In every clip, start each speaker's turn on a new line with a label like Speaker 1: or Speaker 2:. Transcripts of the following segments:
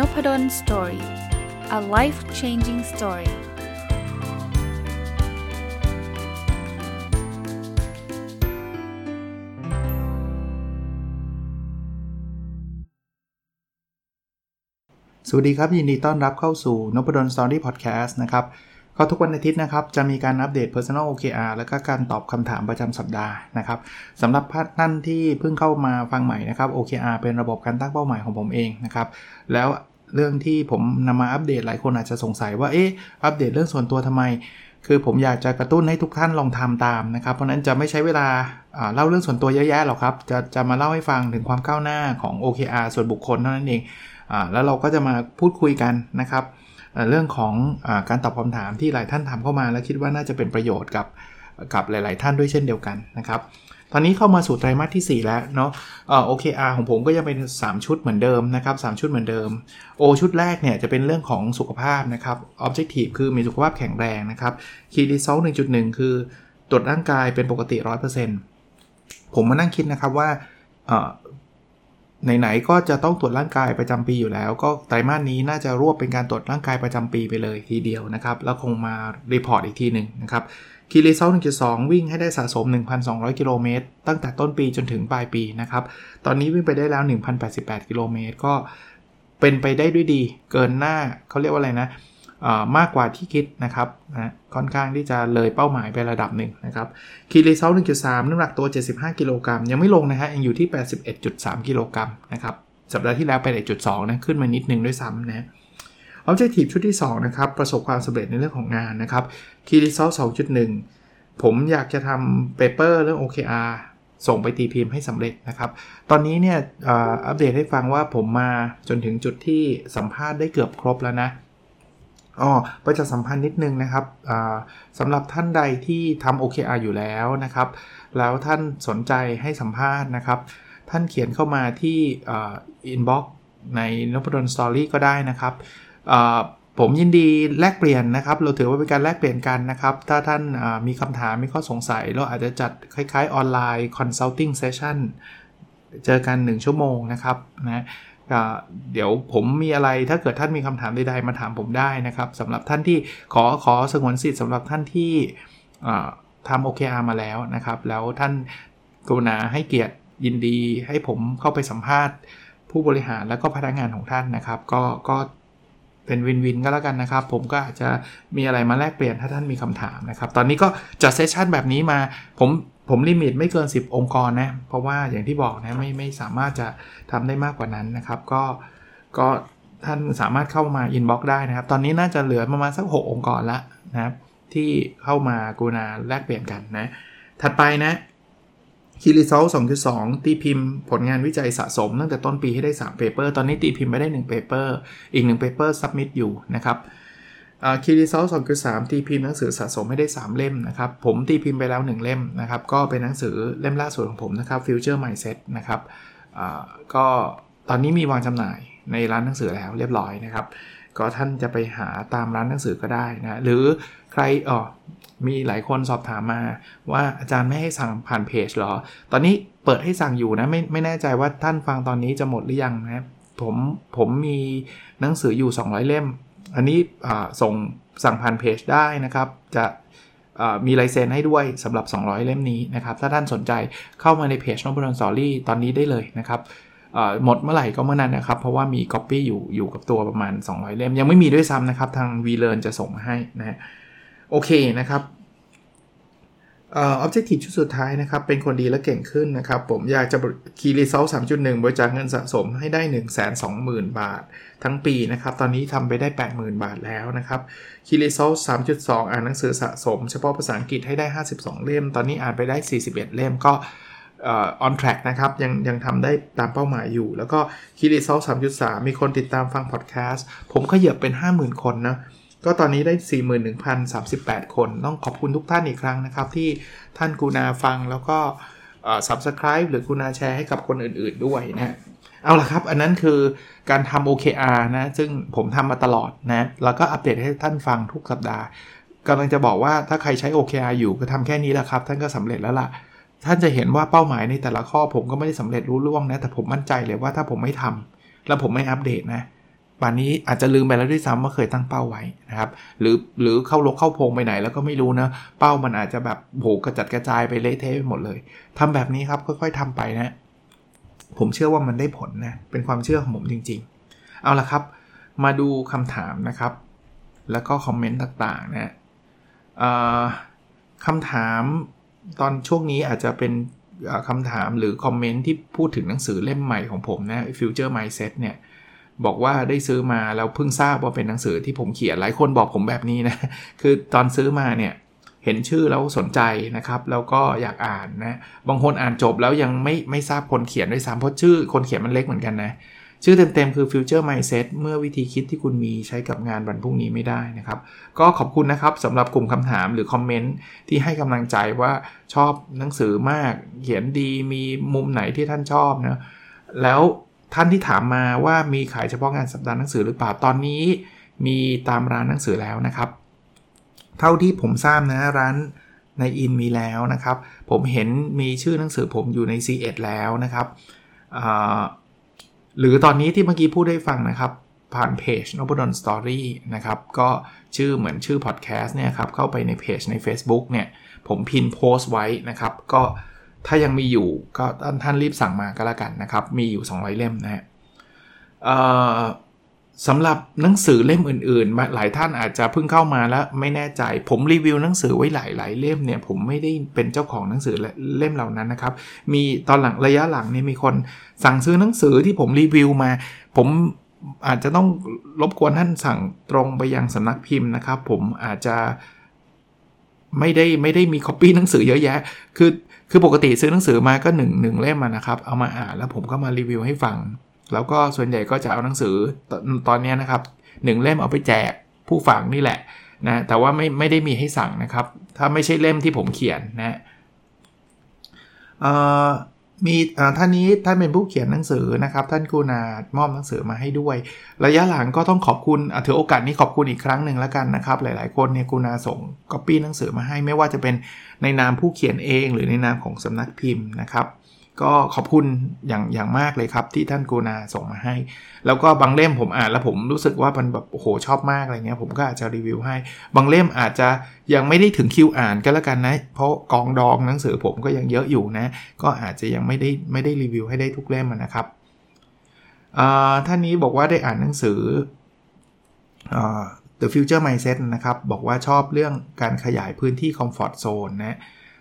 Speaker 1: n o p ด d o สตอรี่ a life changing story สวัสดีครับ ยินดีต้อนรับเข้าสู่น p ดลสตอรี่พอดแคสต์นะครับก็ทุกวันอาทิตย์นะครับ จะมีการอัปเดต Personal OKR แล้วก็การตอบคำถามประจำสัปดาห์นะครับสำหรับท่านที่เพิ่งเข้ามาฟังใหม่นะครับ OKR เป็นระบบการตั้งเป้าหมายของผมเองนะครับ แล้ว เรื่องที่ผมนำมาอัปเดตหลายคนอาจจะสงสัยว่าเอ๊ะอัปเดตเรื่องส่วนตัวทำไม คือผมอยากจะกระตุ้นให้ทุกท่านลองทำตามนะครับ เพราะนั้นจะไม่ใช้เวลาเล่าเรื่องส่วนตัวเยอะแยะหรอกครับ จะจะมาเล่าให้ฟังถึงความก้าวหน้าของ OKR ส่วนบุคคลเท่านั้นเองอแล้วเราก็จะมาพูดคุยกันนะครับเรื่องของอการตอบคำถามที่หลายท่านถามเข้ามา และคิดว่าน่าจะเป็นประโยชน์กับกับหลาย ๆ ท่านด้วยเช่นเดียวกันนะครับ ตอนนี้เข้ามาสู่ไตรมาสที่ 4 แล้วเนาะOKR ของผมก็ยังเป็น 3 ชุดเหมือนเดิมนะครับ3ชุดเหมือนเดิม O ชุดแรกเนี่ยจะเป็นเรื่องของสุขภาพนะครับ Objective คือมีสุขภาพแข็งแรงนะครับ Key Result 1.1 คือตรวจร่างกายเป็นปกติ 100%ผมมานั่งคิดนะครับว่าไหนๆก็จะต้องตรวจร่างกายประจำปีอยู่แล้ว ก็ไตรมาสนี้น่าจะรวบเป็นการตรวจร่างกายประจำปีไปเลยทีเดียวนะครับ แล้วคงมา report อีกทีหนึ่งนะครับ Key Result 1.2 วิ่งให้ได้สะสม 1,200 กิโลเมตร ตั้งแต่ต้นปีจนถึงปลายปีนะครับ ตอนนี้วิ่งไปได้แล้ว 1,088 กิโลเมตร ก็เป็นไปได้ด้วยดี เกินหน้าเขาเรียกว่าอะไรนะมากกว่าที่คิดนะครับนะค่อนข้างที่จะเลยเป้าหมายไประดับหนึ่งนะครับคีรีเซล1.3 น้ำหนักตัว 75 กิโลกรัมยังไม่ลงนะฮะยังอยู่ที่ 81.3 กิโลกรัมนะครับสัปดาห์ที่แล้วไป1.2นะขึ้นมานิดนึงด้วยซ้ำนะ Objective ชุดที่2นะครับประสบความสำเร็จในเรื่องของงานนะครับ Key Result 2.1 ผมอยากจะทำ paper เรื่อง OKR ส่งไปตีพิมพ์ให้สำเร็จนะครับ ตอนนี้เนี่ยอัปเดตให้ฟังว่าผมมาจนถึงจุดที่สัมภาษณ์ได้เกือบครบแล้วนะอ๋อประชาสัมพันธ์นิดนึงนะครับสำหรับท่านใดที่ทำ OKR อยู่แล้วนะครับ แล้วท่านสนใจให้สัมภาษณ์นะครับ ท่านเขียนเข้ามาที่ inbox ใน Nopadol's Story ก็ได้นะครับ ผมยินดีแลกเปลี่ยนนะครับ เราถือว่าเป็นการแลกเปลี่ยนกันนะครับ ถ้าท่านมีคำถามมีข้อสงสัย เราอาจจะจัดคล้ายๆออนไลน์ consulting session เจอกัน 1 ชั่วโมงนะครับนะเดี๋ยวผมมีอะไรถ้าเกิดท่านมีคำถามใดๆมาถามผมได้นะครับสำหรับท่านที่ขอขอสงวนสิทธิ์สำหรับท่านที่ทำ OKR มาแล้วนะครับ แล้วท่านกรุณาให้เกียรติยินดีให้ผมเข้าไปสัมภาษณ์ ผู้บริหารแล้วก็พนักงานของท่านนะครับ ก็ก็ เป็น win-win ก็แล้วกันนะครับ ผมก็อาจจะมีอะไรมาแลกเปลี่ยนถ้าท่านมีคำถามนะครับ ตอนนี้ก็จัด session แบบนี้มา ผมผม limit ไม่เกิน 10 องค์กรนะ เพราะว่าอย่างที่บอกนะไม่ไม่สามารถจะทำได้มากกว่านั้นนะครับ ก็ก็ท่านสามารถเข้ามา inbox ได้นะครับ ตอนนี้น่าจะเหลือประมาณสัก 6 องค์กรละนะครับที่เข้ามากรุณาแลกเปลี่ยนกันนะ ถัดไปนะ Key Result 2.2ตีพิมพ์ผลงานวิจัยสะสมตั้งแต่ต้นปีให้ได้3 paper ตอนนี้ตีพิมพ์ไปได้1 paper อีก1 paper submit อยู่นะครับ Key Result 2.3ตีพิมพ์หนังสือสะสมให้ได้ 3 เล่มนะครับ ผมตีพิมพ์ไปแล้ว 1 เล่มนะครับ ก็เป็นหนังสือเล่มล่าสุดของผมนะครับ Future Mindset นะครับก็ตอนนี้มีวางจำหน่ายในร้านหนังสือแล้วเรียบร้อยนะครับ ก็ท่านจะไปหาตามร้านหนังสือก็ได้นะหรือใครอ๋อ มีหลายคนสอบถามมาว่าอาจารย์ไม่ให้สั่งผ่านเพจหรอ ตอนนี้เปิดให้สั่งอยู่นะไม่ไม่แน่ใจว่าท่านฟังตอนนี้จะหมดหรือยังนะผมผมมีหนังสืออยู่ 200 เล่ม อันนี้ส่งสั่งผ่านเพจได้นะครับ จะมีไลเซนให้ด้วยสำหรับ 200 เล่มนี้นะครับ ถ้าท่านสนใจเข้ามาในเพจน้องบอลสอรี่ตอนนี้ได้เลยนะครับหมดเมื่อไหร่ก็เมื่อนั้นนะครับ เพราะว่ามีก๊อปปี้อยู่อยู่กับตัวประมาณ 200 เล่ม ยังไม่มีด้วยซ้ำนะครับ ทาง v l e a r n จะส่งมาให้นะ โอเคนะครับเอ่อ objective ชุดสุดท้ายนะครับ เป็นคนดีและเก่งขึ้นนะครับ ผมอยากจะ key result 3.1บริจาคเงินสะสมให้ได้ 1 2 0 0 0 0 บาท ทั้งปีนะครับ ตอนนี้ทำไปได้ 80,000 บาทแล้วนะครับ key result 3.2อ่านหนังสือสะสม เฉพาะภาษาอังกฤษให้ได้ 52 เล่ม ตอนนี้อ่านไปได้ 41 เล่มก็ on track นะครับ ยังยังทำได้ตามเป้าหมายอยู่ แล้วก็ key result 3.3มีคนติดตามฟังพอดแคสต์ผมขยับเป็น 50,000 คนนะ ก็ตอนนี้ได้ 41,038 คน ต้องขอบคุณทุกท่านอีกครั้งนะครับ ที่ท่านกูนาฟังแล้วก็ subscribe หรือกูนาแชร์ให้กับคนอื่นๆด้วยนะเอาละครับ อันนั้นคือการทำ OKR นะ ซึ่งผมทำมาตลอดนะ แล้วก็อัปเดตให้ท่านฟังทุกสัปดาห์กำลังจะบอกว่าถ้าใครใช้ OKR อยู่ก็ทำแค่นี้แหละครับ ท่านก็สำเร็จแล้วล่ะ ท่านจะเห็นว่าเป้าหมายในแต่ละข้อผมก็ไม่ได้สำเร็จรู้ล่วงนะ แต่ผมมั่นใจเลยว่าถ้าผมไม่ทำแล้วผมไม่อัปเดตนะ ป่านนี้อาจจะลืมไปแล้วด้วยซ้ำว่าเคยตั้งเป้าไว้นะครับหรือหรือเข้าลกเข้าพงไปไหนแล้วก็ไม่รู้นะ เป้ามันอาจจะแบบโหกระจัดกระจายไปเละเทะไปหมดเลยทำแบบนี้ครับค่อยๆทำไปนะ ผมเชื่อว่ามันได้ผลนะเป็นความเชื่อของผมจริง ๆ เอาละครับ มาดูคำถามนะครับ แล้วก็คอมเมนต์ต่างๆนะคำถามตอนช่วงนี้อาจจะเป็นคำถามหรือคอมเมนต์ที่พูดถึงหนังสือเล่มใหม่ของผมนะ Future Mindset เนี่ย บอกว่าได้ซื้อมาแล้วเพิ่งทราบว่าเป็นหนังสือที่ผมเขียนหลายคนบอกผมแบบนี้นะคือตอนซื้อมาเนี่ยเห็นชื่อแล้วสนใจนะครับแล้วก็อยากอ่านนะบางคนอ่านจบแล้วยังไม่ไม่ทราบคนเขียนด้วยซ้ำเพราะชื่อคนเขียนมันเล็กเหมือนกันนะชื่อเต็มๆคือ Future Mindset เมื่อวิธีคิดที่คุณมีใช้กับงานวันพรุ่งนี้ไม่ได้นะครับ ก็ขอบคุณนะครับสำหรับกลุ่มคำถามหรือคอมเมนต์ที่ให้กำลังใจว่าชอบหนังสือมาก เขียนดีมีมุมไหนที่ท่านชอบนะแล้ว ท่านที่ถามมาว่ามีขายเฉพาะงานสัปดาห์หนังสือหรือเปล่าตอนนี้ มีตามร้านหนังสือแล้วนะครับ เท่าที่ผมทราบนะร้านในอินมีแล้วนะครับ ผมเห็นมีชื่อหนังสือผมอยู่ใน C1 แล้วนะครับหรือตอนนี้ที่เมื่อกี้พูดได้ฟังนะครับผ่านเพจ n o b o d o n Story นะครับ ก็ชื่อเหมือนชื่อพอดแคสต์เนี่ยครับ เข้าไปในเพจใน Facebook เนี่ย ผมพินโพสต์ไว้นะครับ ก็ ถ้ายังมีอยู่ก็ท่านรีบสั่งมาก็แล้วกันนะครับ มีอยู่ 200 เล่มนะฮะสำหรับหนังสือเล่มอื่นๆ หลายท่านอาจจะเพิ่งเข้ามาแล้วไม่แน่ใจ ผมรีวิวหนังสือไว้หลายๆเล่มเนี่ย ผมไม่ได้เป็นเจ้าของหนังสือเล่มเหล่านั้นนะครับ มีตอนหลังระยะหลังเนี่ยมีคนสั่งซื้อหนังสือที่ผมรีวิวมา ผมอาจจะต้องรบกวนท่านสั่งตรงไปยังสำนักพิมพ์นะครับ ผมอาจจะไม่ได้ไม่ได้มีคอปปี้หนังสือเยอะแยะ คือ คือปกติซื้อหนังสือมาก็หนึ่งหนึ่งเล่มนะครับ เอามาอ่านแล้วผมก็มารีวิวให้ฟัง แล้วก็ส่วนใหญ่ก็จะเอาหนังสือตตอนนี้นะครับหนึ่งเล่มเอาไปแจกผู้ฟังนี่แหละนะแต่ว่าไม่ไม่ได้มีให้สั่งนะครับ ถ้าไม่ใช่เล่มที่ผมเขียนนะ มีท่านนี้ท่านเป็นผู้เขียนหนังสือนะครับ ท่านกูนามอบหนังสือมาให้ด้วย ระยะหลังก็ต้องขอบคุณถือโอกาสนี้ขอบคุณอีกครั้งหนึ่งแล้วกันนะครับ หลาย ๆ คนเนี่ยกูนาส่งก๊อปปี้หนังสือมาให้ ไม่ว่าจะเป็นในนามผู้เขียนเอง หรือในนามของสำนักพิมพ์นะครับ ก็ขอบคุณอย่างอย่างมากเลยครับที่ท่านกูนาส่งมาให้ แล้วก็บางเล่มผมอ่านแล้วผมรู้สึกว่ามันแบบโอ้โหชอบมากอะไรเงี้ยผมก็อาจจะรีวิวให้ บางเล่มอาจจะยังไม่ได้ถึงคิวอ่านก็แล้วกันนะ เพราะกองดองหนังสือผมก็ยังเยอะอยู่นะ ก็อาจจะยังไม่ได้ไม่ได้รีวิวให้ได้ทุกเล่มนะครับท่านนี้บอกว่าได้อ่านหนังสือ The Future Mindset นะครับ บอกว่าชอบเรื่องการขยายพื้นที่ Comfort Zone นะ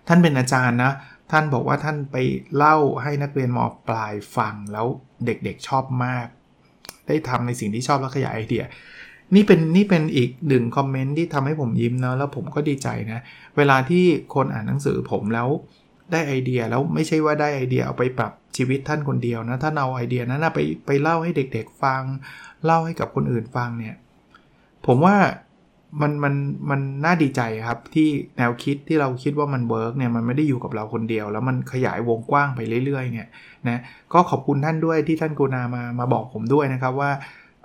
Speaker 1: ท่านเป็นอาจารย์นะ ท่านบอกว่าท่านไปเล่าให้นักเรียนมปลายฟังแล้วเด็กๆชอบมาก ได้ทำในสิ่งที่ชอบแล้วขยายไอเดีย นี่เป็นนี่เป็นอีกหนึ่งคอมเมนต์ที่ทำให้ผมยิ้มนะแล้วผมก็ดีใจนะ เวลาที่คนอ่านหนังสือผมแล้วได้ไอเดียแล้วไม่ใช่ว่าได้ไอเดียเอาไปปรับชีวิตท่านคนเดียวนะ ถ้าเอาไอเดียนั้นไปไปเล่าให้เด็กๆฟัง เล่าให้กับคนอื่นฟังเนี่ย ผมว่า มันมันมันน่าดีใจครับที่แนวคิดที่เราคิดว่ามัน work เนี่ยมันไม่ได้อยู่กับเราคนเดียว แล้วมันขยายวงกว้างไปเรื่อยๆเนี่ยนะก็ขอบคุณท่านด้วยที่ท่านกูนามามาบอกผมด้วยนะครับว่า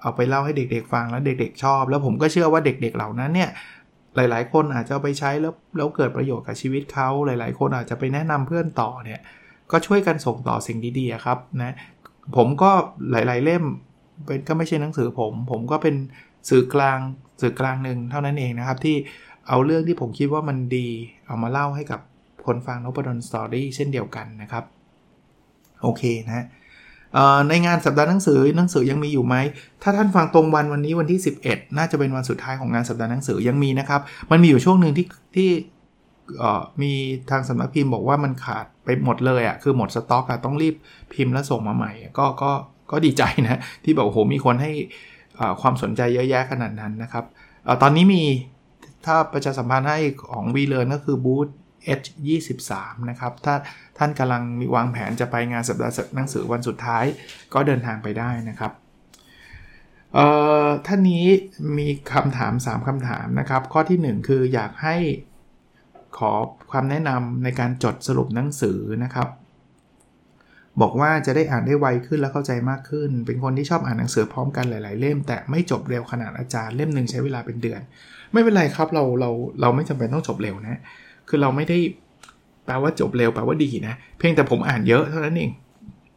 Speaker 1: เอาไปเล่าให้เด็กๆฟังแล้วเด็กๆชอบ แล้วผมก็เชื่อว่าเด็กๆเหล่านั้นเนี่ยหลายๆ คนอาจจะไปใช้แล้วแล้วเกิดประโยชน์กับชีวิตเขาหลายๆ คนอาจจะไปแนะนำเพื่อนต่อเนี่ยก็ช่วยกันส่งต่อสิ่งดีๆครับนะผมก็หลายๆเล่มเป็นก็ไม่ใช่หนังสือผม ผมก็เป็นสื่อกลาง สื่อกลางหนึ่งเท่านั้นเองนะครับ ที่เอาเรื่องที่ผมคิดว่ามันดี เอามาเล่าให้กับคนฟังนบดอนสตอรี่เช่นเดียวกันนะครับ โอเคนะในงานสัปดาห์หนังสือหนังสือยังมีอยู่ไหม ถ้าท่านฟังตรงวันวันนี้วันที่ 11 น่าจะเป็นวันสุดท้ายของงานสัปดาห์หนังสือยังมีนะครับ มันมีอยู่ช่วงหนึ่งที่ที่มีทางสำนักพิมพ์บอกว่ามันขาดไปหมดเลยอะ่ะคือหมดสต็อกอะต้องรีบพิมพ์แล้วส่งมาใหม่ ก็ก็ก็ดีใจนะ ที่บอกโอ้โหมีคนให้ ความสนใจเยอะแยะขนาดนั้นนะครับอตอนนี้มีถ้าประชาสัมพันธ์ให้ของ v l e a r n ก็คือบูธ H23 นะครับ ถ้าท่านกำลังมีวางแผนจะไปงานสัปดาห์หนังสือวันสุดท้าย ก็เดินทางไปได้นะครับท่านนี้มีคำถาม 3คำถามนะครับ ข้อที่ 1 คืออยากให้ขอความแนะนำในการจดสรุปหนังสือนะครับ บอกว่าจะได้อ่านได้ไวขึ้นและเข้าใจมากขึ้น เป็นคนที่ชอบอ่านหนังสือพร้อมกันหลาย ๆ เล่ม แต่ไม่จบเร็วขนาดอาจารย์เล่มหนึ่งใช้เวลาเป็นเดือน ไม่เป็นไรครับเราเราเราไม่จำเป็นต้องจบเร็วนะ คือเราไม่ได้แปลว่าจบเร็วแปลว่าดีนะ เพียงแต่ผมอ่านเยอะเท่านั้นเอง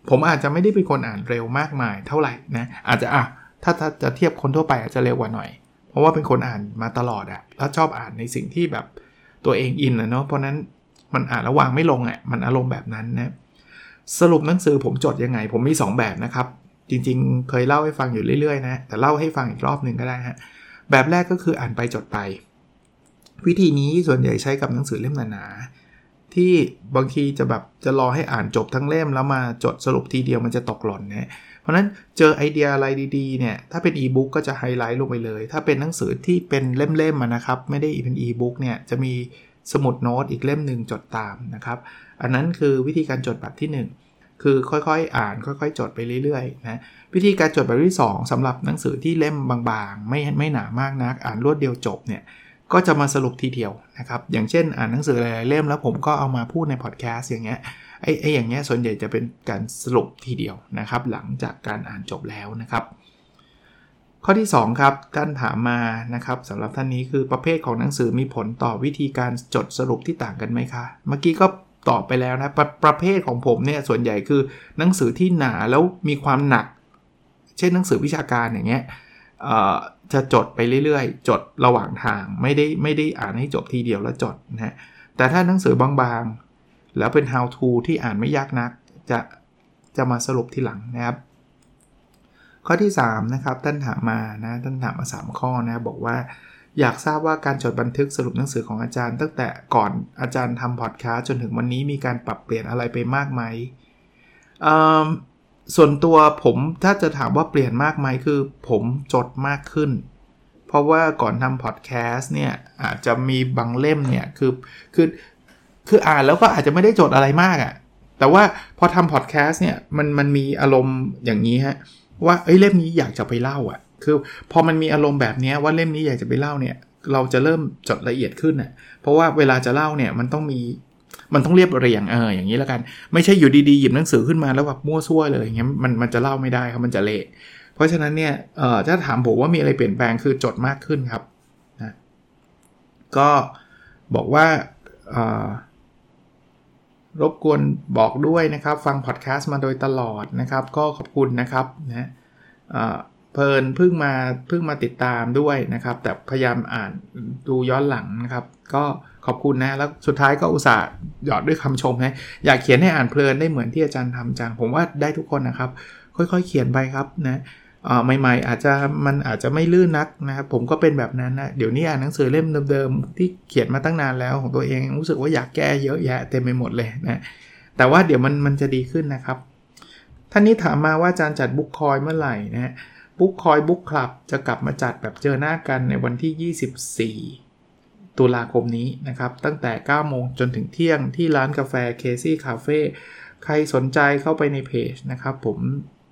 Speaker 1: ผมอาจจะไม่ได้เป็นคนอ่านเร็วมากมายเท่าไหร่นะ อาจจะอะถ้าถ้าจะเทียบคนทั่วไปอาจจะเร็วกว่าหน่อย เพราะว่าเป็นคนอ่านมาตลอดอะแล้วชอบอ่านในสิ่งที่แบบตัวเองอินนะเนาะ เพราะนั้นมันอ่านระวางไม่ลงอะมันอารมณ์แบบนั้นนะ สรุปหนังสือผมจดยังไง ผมมี 2 แบบนะครับ จริงๆ เคยเล่าให้ฟังอยู่เรื่อยๆนะแต่เล่าให้ฟังอีกรอบหนึ่งก็ได้ฮะแบบแรกก็คืออ่านไปจดไป วิธีนี้ส่วนใหญ่ใช้กับหนังสือเล่มหนาๆที่บางทีจะแบบจะรอให้อ่านจบทั้งเล่มแล้วมาจดสรุปทีเดียวมันจะตกหล่นนะเพราะนั้นเจอไอเดียอะไรดีๆเนี่ยถ้าเป็นอีบุ๊กก็จะไฮไลท์ลงไปเลย ถ้าเป็นหนังสือที่เป็นเล่มๆนะครับไม่ได้เป็นอีบุ๊กเนี่ยจะมี สมุดโน้ตอีกเล่มหนึ่งจดตามนะครับ อันนั้นคือวิธีการจดแบบที่ 1 คือค่อยๆ อ่านค่อยๆ จดไปเรื่อยๆนะวิธีการจดแบบที่ 2สำหรับหนังสือที่เล่มบางๆ ไม่ไม่หนามากนัก อ่านรวดเดียวจบเนี่ยก็จะมาสรุปทีเดียวนะครับ อย่างเช่นอ่านหนังสือหลายๆเล่มแล้วผมก็เอามาพูดในพอดแคสต์อย่างเงี้ยไอ้ไอ้อย่างเงี้ยส่วนใหญ่จะเป็นการสรุปทีเดียวนะครับ หลังจากการอ่านจบแล้วนะครับ ข้อที่2ครับท่านถามมานะครับสำหรับท่านนี้คือประเภทของหนังสือมีผลต่อวิธีการจดสรุปที่ต่างกันไหมคะ เมื่อกี้ก็ตอบไปแล้วนะประประเภทของผมเนี่ยส่วนใหญ่คือหนังสือที่หนาแล้วมีความหนัก เช่นหนังสือวิชาการอย่างเงี้ยจะจดไปเรื่อยๆ จดระหว่างทางไม่ได้ไม่ได้อ่านให้จบทีเดียวแล้วจดนะฮะแต่ถ้าหนังสือบางๆ แล้วเป็น how to ที่อ่านไม่ยากนัก จะจะมาสรุปทีหลังนะครับ ข้อที่3นะครับท่านถามมานะท่านถามมา 3 ข้อนะบอกว่าอยากทราบว่าการจดบันทึกสรุปหนังสือของอาจารย์ ตั้งแต่ก่อนอาจารย์ทำพอดแคสต์จนถึงวันนี้มีการปรับเปลี่ยนอะไรไปมากไหมส่วนตัวผมถ้าจะถามว่าเปลี่ยนมากไหมคือผมจดมากขึ้น เพราะว่าก่อนทำพอดแคสต์เนี่ยอาจจะมีบางเล่มเนี่ยคือคือคืออ่านแล้วก็อาจจะไม่ได้จดอะไรมากอะ่ะแต่ว่าพอทำพอดแคสต์เนี่ยมันมันมีอารมณ์อย่างนี้ฮะ ว่าเอ้ยเล่มนี้อยากจะไปเล่าอะ่ะ คือพอมันมีอารมณ์แบบนี้ว่าเล่มนี้อยากจะไปเล่าเนี่ย เราจะเริ่มจดละเอียดขึ้นอะเพราะว่าเวลาจะเล่าเนี่ยมันต้องมีมันต้องเรียบเรียงเอออย่างนี้แล้วกัน ไม่ใช่อยู่ดีๆหยิบหนังสือขึ้นมาแล้วแบบมั่วซั่วเลยอย่างเงี้ยมันมันจะเล่าไม่ได้ครับมันจะเละเพราะฉะนั้นเนี่ยเออถ้าถามผมว่ามีอะไรเปลี่ยนแปลงคือจดมากขึ้นครับนะก็บอกว่า รบกวนบอกด้วยนะครับ ฟังพอดแคสต์มาโดยตลอดนะครับ ก็ขอบคุณนะครับนะเพลินเพิ่งมาเพิ่งมาติดตามด้วยนะครับ แต่พยายามอ่านดูย้อนหลังนะครับ ก็ขอบคุณนะ แล้วสุดท้ายก็อุตส่าห์หยอดด้วยคำชมนะอยากเขียนให้อ่านเพลินได้เหมือนที่อาจารย์ทำจังผมว่าได้ทุกคนนะครับ ค่อยๆ เขียนไปครับนะ ใหม่ๆอาจจะมันอาจจะไม่ลื่นนักนะครับผมก็เป็นแบบนั้นนะเดี๋ยวนี้อ่านหนังสือเล่มเดิมๆที่เขียนมาตั้งนานแล้วของตัวเองรู้สึกว่าอยากแก้เยอะแยะเต็มไปหมดเลยนะแต่ว่าเดี๋ยวมันมันจะดีขึ้นนะครับท่านนี้ถามมาว่าอาจารย์จัดบุ๊กคอยเมื่อไหร่นะบุ๊กคอย book club จะกลับมาจัดแบบเจอหน้ากันในวันที่ 24 ตุลาคมนี้นะครับ ตั้งแต่ 9 โมงจนถึงเที่ยงที่ร้านกาแฟเคซี่คาเฟ่ใครสนใจเข้าไปในเพจนะครับ ผม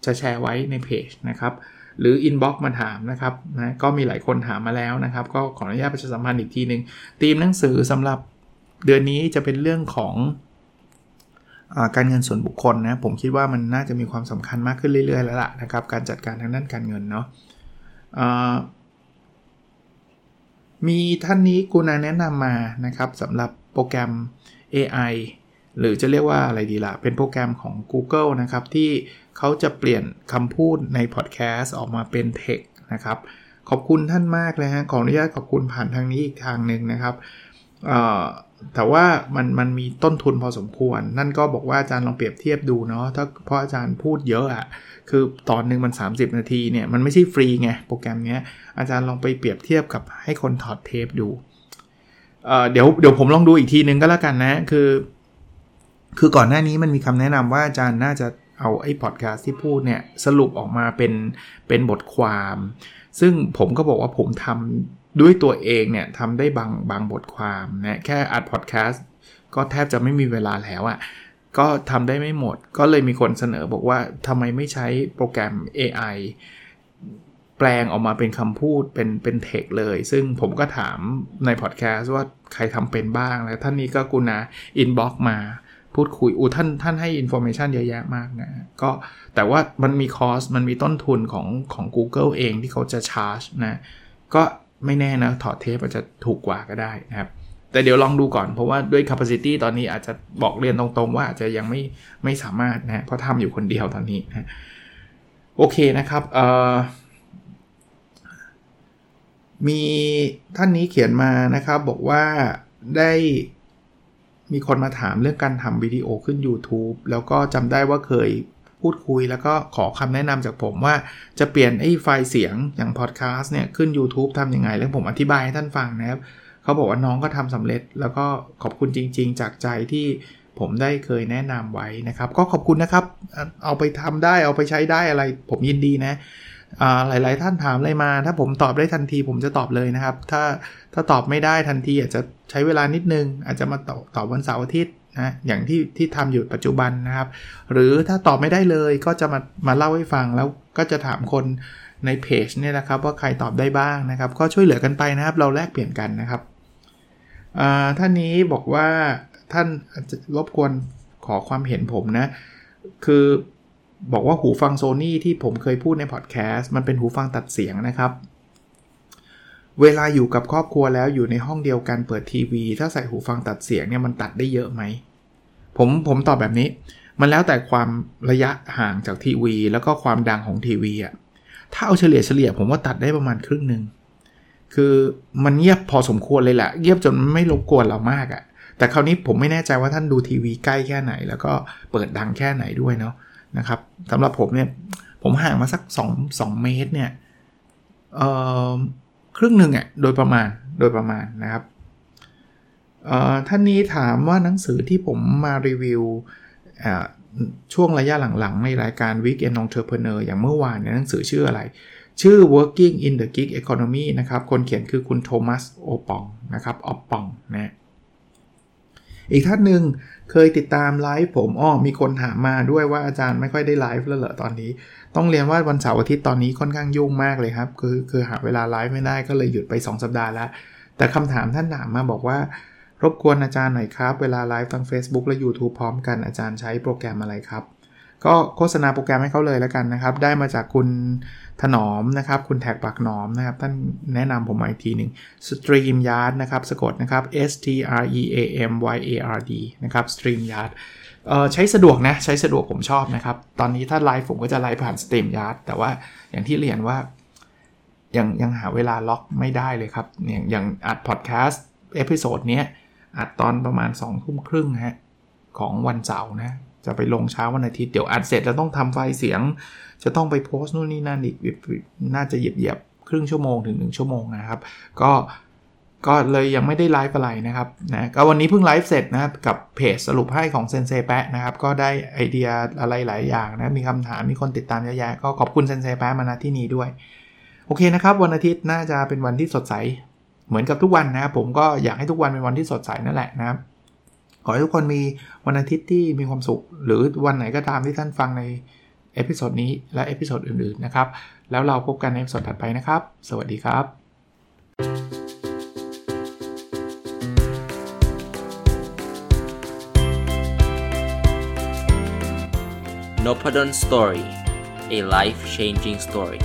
Speaker 1: จะแชร์ไว้ในเพจนะครับหรืออินบ็อกซ์มาถามนะครับนะก็มีหลายคนถามมาแล้วนะครับ ก็ขออนุญาตประชาสัมพันธ์อีกทีหนึ่งธีมหนังสือสำหรับเดือนนี้จะเป็นเรื่องของการเงินส่วนบุคคลนะผมคิดว่ามันน่าจะมีความสำคัญมากขึ้นเรื่อยๆแล้วล่ะนะครับ การจัดการทางด้านการเงินเนาะมีท่านนี้กูนาแนะนำมานะครับสำหรับโปรแกรม AI หรือจะเรียกว่าอะไรดีละ่ะ เป็นโปรแกรมของ Google นะครับ ที่เขาจะเปลี่ยนคำพูดในพอดแคสต์ออกมาเป็นเทคนะครับ ขอบคุณท่านมากเลยฮะ ขออนุญาตขอบคุณผ่านทางนี้อีกทางหนึ่งนะครับแต่ว่ามันมันมีต้นทุนพอสมควร นั่นก็บอกว่าอาจารย์ลองเปรียบเทียบดูเนาะถ้าพราะอาจารย์พูดเยอะอะคือตอนหนึ่งมัน 30 นาทีเนี่ยมันไม่ใช่ฟรีไงโปรแกรมเนี้ยอาจารย์ลองไปเปรียบเทียบกับให้คนถอดเทปดูเเดี๋ยวเดี๋ยวผมลองดูอีกทีนึงก็แล้วกันนะ คือ คือก่อนหน้านี้มันมีคำแนะนำว่าอาจารย์น่าจะเอาไอ้พอดแคสต์ที่พูดเนี่ยสรุปออกมาเป็นเป็นบทความ ซึ่งผมก็บอกว่าผมทำด้วยตัวเองเนี่ยทำได้บางบางบทความนะแค่อัดพอดแคสต์ก็แทบจะไม่มีเวลาแล้วอะ่ะก็ทำได้ไม่หมด ก็เลยมีคนเสนอบอกว่าทำไมไม่ใช้โปรแกรม AI แปลงออกมาเป็นคำพูดเป็นเป็นเทคเลย ซึ่งผมก็ถามในพอดแคสต์ว่าใครทำเป็นบ้างแล้วท่านนี้ก็กรุณาอินบ็อกซ์มา พูดคุยอูท่านท่านให้ information เยอะแยะมากนะก็แต่ว่ามันมี cost มันมีต้นทุนของของ Google เองที่เขาจะชาร์จนะก็ไม่แน่นะ ถอดเทปอาจจะถูกกว่าก็ได้นะครับ แต่เดี๋ยวลองดูก่อนเพราะว่าด้วย capacity ตอนนี้อาจจะบอกเรียนตรงๆ ว่าอาจจะยังไม่ไม่สามารถนะเพราะทำอยู่คนเดียวตอนนี้นะโอเคนะครับเอ่อมีท่านนี้เขียนมานะครับบอกว่าได้ มีคนมาถามเรื่องการทำวิดีโอขึ้น YouTube แล้วก็จำได้ว่าเคยพูดคุยแล้วก็ขอคำแนะนำจากผมว่าจะเปลี่ยนไอ้ไฟล์เสียงอย่างพอดแคสต์เนี่ยขึ้น YouTube ทำยังไง แล้วผมอธิบายให้ท่านฟังนะครับ เขาบอกว่าน้องก็ทำสำเร็จ แล้วก็ขอบคุณจริง ๆ จากใจที่ผมได้เคยแนะนำไว้นะครับ ก็ขอบคุณนะครับ เอาไปทำได้เอาไปใช้ได้อะไรผมยินดีนะ หลาย ๆ ท่านถามอะไรมา ถ้าผมตอบได้ทันทีผมจะตอบเลยนะครับ ถ้าถ้าตอบไม่ได้ทันทีอาจจะใช้เวลานิดนึง อาจจะมาตอบตอบวันเสาร์อาทิตย์นะอย่างที่ที่ทำอยู่ปัจจุบันนะครับ หรือถ้าตอบไม่ได้เลยก็จะมามาเล่าให้ฟังแล้วก็จะถามคนในเพจเนี่ยนะครับว่าใครตอบได้บ้างนะครับ ก็ช่วยเหลือกันไปนะครับ เราแลกเปลี่ยนกันนะครับท่านนี้บอกว่าท่านรบกวนขอความเห็นผมนะ คือ บอกว่าหูฟังโซนี่ที่ผมเคยพูดในพอดแคสต์มันเป็นหูฟังตัดเสียงนะครับ เวลาอยู่กับครอบครัวแล้วอยู่ในห้องเดียวกันเปิดทีวี ถ้าใส่หูฟังตัดเสียงเนี่ยมันตัดได้เยอะไหม ผมผมตอบแบบนี้ มันแล้วแต่ความระยะห่างจากทีวี แล้วก็ความดังของทีวีอะถ้าเอาเฉลี่ยเฉลี่ยผมว่าตัดได้ประมาณครึ่งหนึ่งคือมันเงียบพอสมควรเลยแหละเงียบจนไม่รบกวนเรามากอะแต่คราวนี้ผมไม่แน่ใจว่าท่านดูทีวีใกล้แค่ไหน แล้วก็เปิดดังแค่ไหนด้วยเนาะ นะครับสำหรับผมเนี่ยผมห่างมาสัก 2 2 เมตรเนี่ยเออครึ่งหนึ่งอะโดยประมาณโดยประมาณนะครับท่านนี้ถามว่าหนังสือที่ผมมารีวิวช่วงระยะหลังๆ ในรายการ Weekend Entrepreneur อย่างเมื่อวานเนี่ยหนังสือชื่ออะไร ชื่อ Working in the Gig Economy นะครับ คนเขียนคือคุณโทมัสโอปองนะครับออปปองนะ อีกท่านหนึ่งเคยติดตามไลฟ์ผมอ้อมีคนถามมาด้วยว่าอาจารย์ไม่ค่อยได้ไลฟ์แล้วเหรอตอนนี้ ต้องเรียนว่าวันเสาร์อาทิตย์ตอนนี้ค่อนข้างยุ่งมากเลยครับ คือคือหาเวลาไลฟ์ไม่ได้ก็เลยหยุดไป 2 สัปดาห์แล้ว แต่คำถามท่านถามมาบอกว่า รบกวนอาจารย์หน่อยครับ เวลาไลฟ์ทาง Facebook และ YouTube พร้อมกันอาจารย์ใช้โปรแกรมอะไรครับ ก็โฆษณาโปรแกรมให้เขาเลยแล้วกันนะครับ ได้มาจากคุณถนอมนะครับ คุณแท็กปากหนอมนะครับ ท่านแนะนำผมมาอีกทีหนึ่ง StreamYard นะครับ สะกดนะครับ S T R E A M Y A R D นะครับ StreamYard ใช้สะดวกนะ ใช้สะดวกผมชอบนะครับ ตอนนี้ถ้าไลฟ์ผมก็จะไลฟ์ผ่าน StreamYard แต่ว่าอย่างที่เรียนว่ายังยังหาเวลาล็อกไม่ได้เลยครับ อย่างอย่างอัดพอดแคสต์ episode นี้อัดตอนประมาณ2ทุ่มครึ่งฮะของวันเสาร์นะ จะไปลงเช้าวันอาทิตย์เดี๋ยวอัดเสร็จแล้วต้องทำไฟล์เสียง จะต้องไปโพสต์นู่นนี่นั่นอีกน่าจะเหยียบเหยียบครึ่งชั่วโมงถึง 1 ชั่วโมงนะครับ ก็ก็เลยยังไม่ได้ไลฟ์อะไรนะครับนะก็วันนี้เพิ่งไลฟ์เสร็จนะครับกับเพจสรุปให้ของเซนเซแปะนะครับ ก็ได้ไอเดียอะไรหลายอย่างนะ มีคำถามมีคนติดตามเยอะแยะก็ขอบคุณเซนเซแปะมาณที่นี้ด้วย โอเคนะครับ วันอาทิตย์น่าจะเป็นวันที่สดใส เหมือนกับทุกวันนะครับผมก็อยากให้ทุกวันเป็นวันที่สดใสนั่นแหละนะครับ ขอให้ทุกคนมีวันอาทิตย์ที่มีความสุข หรือวันไหนก็ตามที่ท่านฟังใน episode นี้และ episode อื่นๆนะครับ แล้วเราพบกันใน episode ถัดไปนะครับ สวัสดีครับ
Speaker 2: n o p a d o n Story a life changing story